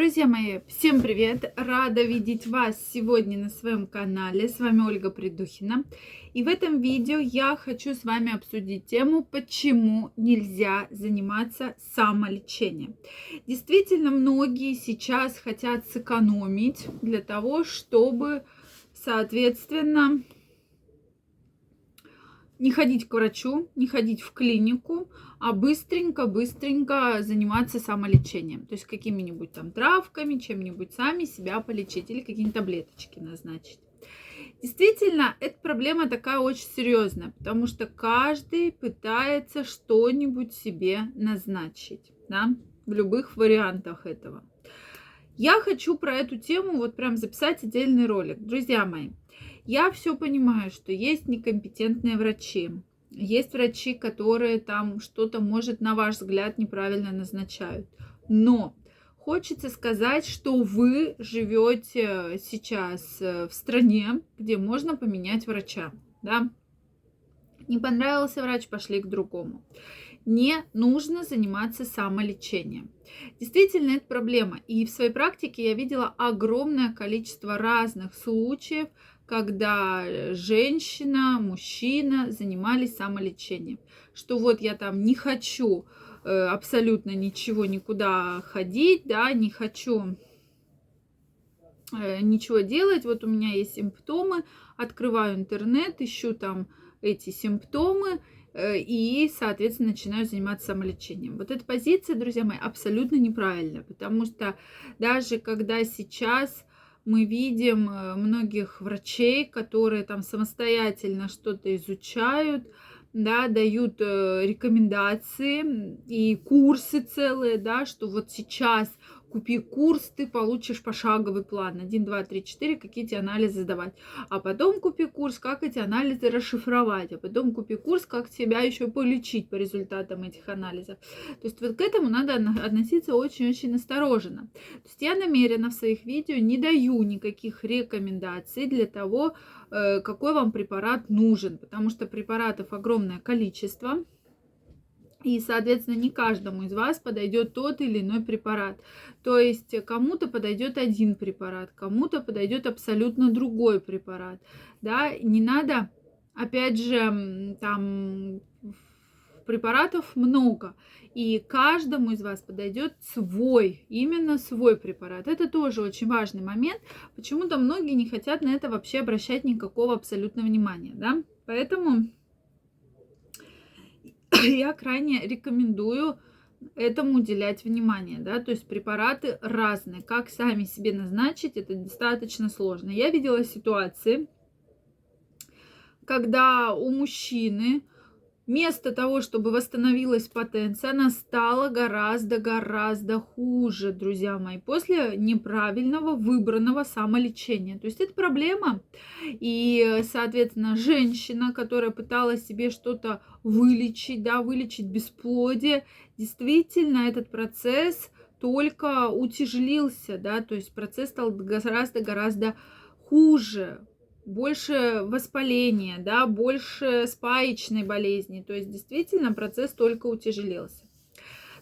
Друзья мои, всем привет! Рада видеть вас сегодня на своем канале. С вами Ольга Придухина. И в этом видео я хочу с вами обсудить тему, почему нельзя заниматься самолечением. Действительно, многие сейчас хотят сэкономить для того, чтобы, соответственно, не ходить к врачу, не ходить в клинику, а быстренько-быстренько заниматься самолечением. То есть какими-нибудь там травками, чем-нибудь сами себя полечить или какие-нибудь таблеточки назначить. Действительно, эта проблема такая очень серьезная, потому что каждый пытается что-нибудь себе назначить, да, в любых вариантах этого. Я хочу про эту тему вот прям записать отдельный ролик. Друзья мои, я все понимаю, что есть некомпетентные врачи, есть врачи, которые там что-то, может, на ваш взгляд, неправильно назначают. Но хочется сказать, что вы живете сейчас э, в стране, где можно поменять врача. Да? Не понравился врач, пошли к другому. Не нужно заниматься самолечением. Действительно, это проблема. И в своей практике я видела огромное количество разных случаев, когда э, женщина, мужчина занимались самолечением. Что вот я там не хочу э, абсолютно ничего никуда ходить, да, не хочу э, ничего делать. Вот у меня есть симптомы, открываю интернет, ищу там эти симптомы и, соответственно, начинаю заниматься самолечением. Вот эта позиция, друзья мои, абсолютно неправильная, потому что даже когда сейчас мы видим э, многих врачей, которые там самостоятельно что-то изучают, да, дают э, рекомендации и курсы целые, да, что вот сейчас купи курс, ты получишь пошаговый план. 1, 2, 3, 4, какие эти анализы сдавать. А потом купи курс, как эти анализы расшифровать. А потом купи курс, как себя еще полечить по результатам этих анализов. То есть вот к этому надо относиться очень-очень осторожно. То есть я намеренно в своих видео не даю никаких рекомендаций для того, э, какой вам препарат нужен. Потому что препаратов огромное количество. И, соответственно, не каждому из вас подойдет тот или иной препарат. То есть кому-то подойдет один препарат, кому-то подойдет абсолютно другой препарат. Да, не надо, опять же, там препаратов много. И каждому из вас подойдет свой, именно свой препарат. Это тоже очень важный момент. Почему-то многие не хотят на это вообще обращать никакого абсолютного внимания. Да? Поэтому я крайне рекомендую этому уделять внимание, да, то есть препараты разные, как сами себе назначить, это достаточно сложно. Я видела ситуации, когда у мужчины Вместо того, чтобы восстановилась потенция, она стала гораздо-гораздо хуже, друзья мои, после неправильного выбранного самолечения. То есть это проблема. И, соответственно, женщина, которая пыталась себе что-то вылечить, да, вылечить бесплодие, действительно этот процесс только утяжелился, да, то есть процесс стал гораздо-гораздо хуже, больше воспаления, да, больше спаечной болезни. То есть действительно процесс только утяжелился.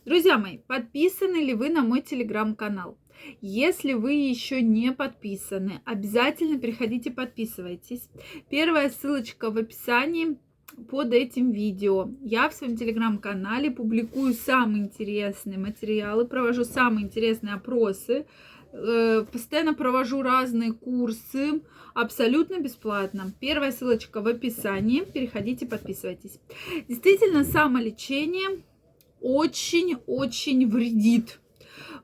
Друзья мои, подписаны ли вы на мой телеграм-канал? Если вы еще не подписаны, обязательно переходите, подписывайтесь. Первая ссылочка в описании под этим видео. Я в своем телеграм-канале публикую самые интересные материалы, провожу самые интересные опросы, постоянно провожу разные курсы, абсолютно бесплатно. Первая ссылочка в описании. Переходите, подписывайтесь. Действительно, самолечение очень-очень вредит.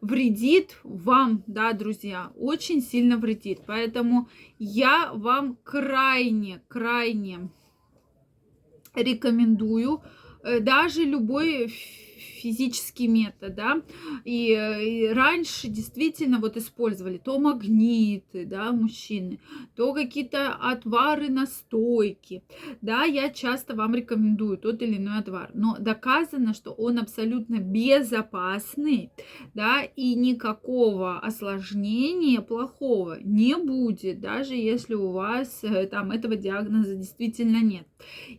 Вредит вам, да, друзья, очень сильно вредит. Поэтому я вам крайне, крайне рекомендую э, даже любой физический метод, да, и, и раньше действительно вот использовали то магниты, да, мужчины, то какие-то отвары, настойки, да, я часто вам рекомендую тот или иной отвар, но доказано, что он абсолютно безопасный, да, и никакого осложнения плохого не будет, даже если у вас э, там этого диагноза действительно нет.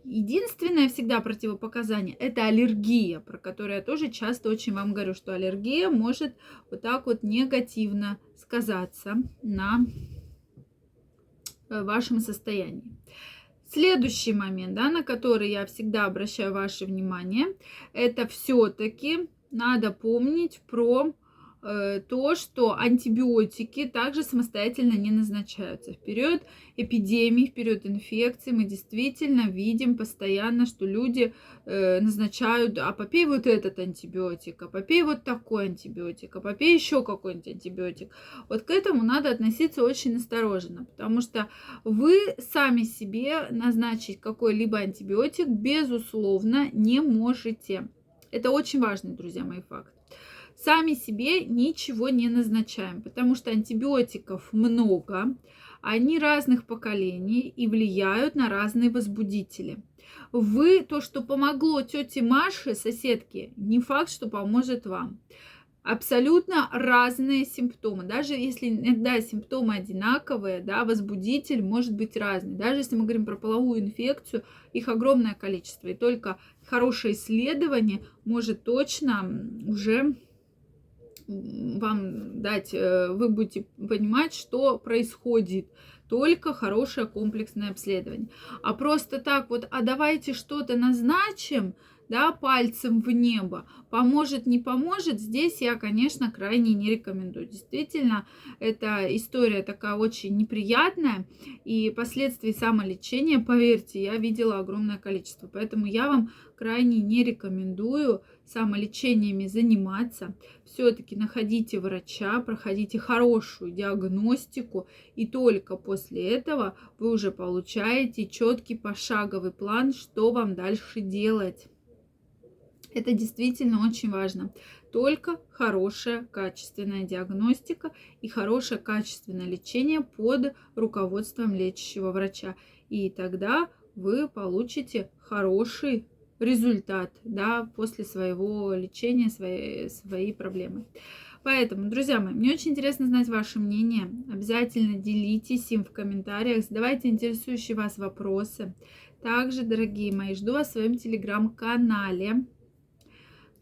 Единственное всегда противопоказание – это аллергия, про которую я тоже тоже часто очень вам говорю, что аллергия может вот так вот негативно сказаться на э, вашем состоянии. Следующий момент, да, на который я всегда обращаю ваше внимание, это все-таки надо помнить про то, что антибиотики также самостоятельно не назначаются. В период эпидемии, в период инфекции мы действительно видим постоянно, что люди э, назначают, а попей вот этот антибиотик, а попей вот такой антибиотик, а попей еще какой-нибудь антибиотик. Вот к этому надо относиться очень осторожно, потому что вы сами себе назначить какой-либо антибиотик, безусловно, не можете. Это очень важный, друзья мои, факт сами себе ничего не назначаем, потому что антибиотиков много, они разных поколений и влияют на разные возбудители. Вы, то, что помогло тете Маше, соседке, не факт, что поможет вам. Абсолютно разные симптомы. Даже если иногда симптомы одинаковые, да, возбудитель может быть разный. Даже если мы говорим про половую инфекцию, их огромное количество. И только хорошее исследование может точно уже вам дать, э, вы будете понимать, что происходит. Только хорошее комплексное обследование. А просто так вот, а давайте что-то назначим, да, пальцем в небо, поможет, не поможет, здесь я, конечно, крайне не рекомендую. Действительно, эта история такая очень неприятная, и последствий самолечения, поверьте, я видела огромное количество. Поэтому я вам крайне не рекомендую самолечениями заниматься. Все-таки находите врача, проходите хорошую диагностику, и только после этого вы уже получаете четкий пошаговый план, что вам дальше делать. Это действительно очень важно. Только хорошая качественная диагностика и хорошее качественное лечение под руководством лечащего врача. И тогда вы получите хороший результат да, после своего лечения, своей, своей проблемы. Поэтому, друзья мои, мне очень интересно знать ваше мнение. Обязательно делитесь им в комментариях, задавайте интересующие вас вопросы. Также, дорогие мои, жду вас в своем телеграм-канале.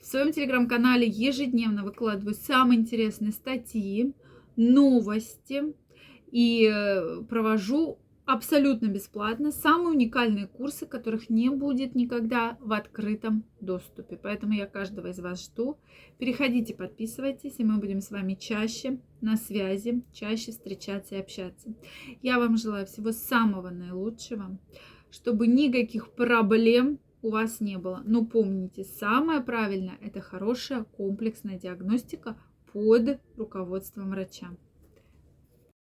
В своем телеграм-канале ежедневно выкладываю самые интересные статьи, новости и э, провожу абсолютно бесплатно самые уникальные курсы, которых не будет никогда в открытом доступе. Поэтому я каждого из вас жду. Переходите, подписывайтесь, и мы будем с вами чаще на связи, чаще встречаться и общаться. Я вам желаю всего самого наилучшего, чтобы никаких проблем у вас не было. Но помните, самое правильное – это хорошая комплексная диагностика под руководством врача.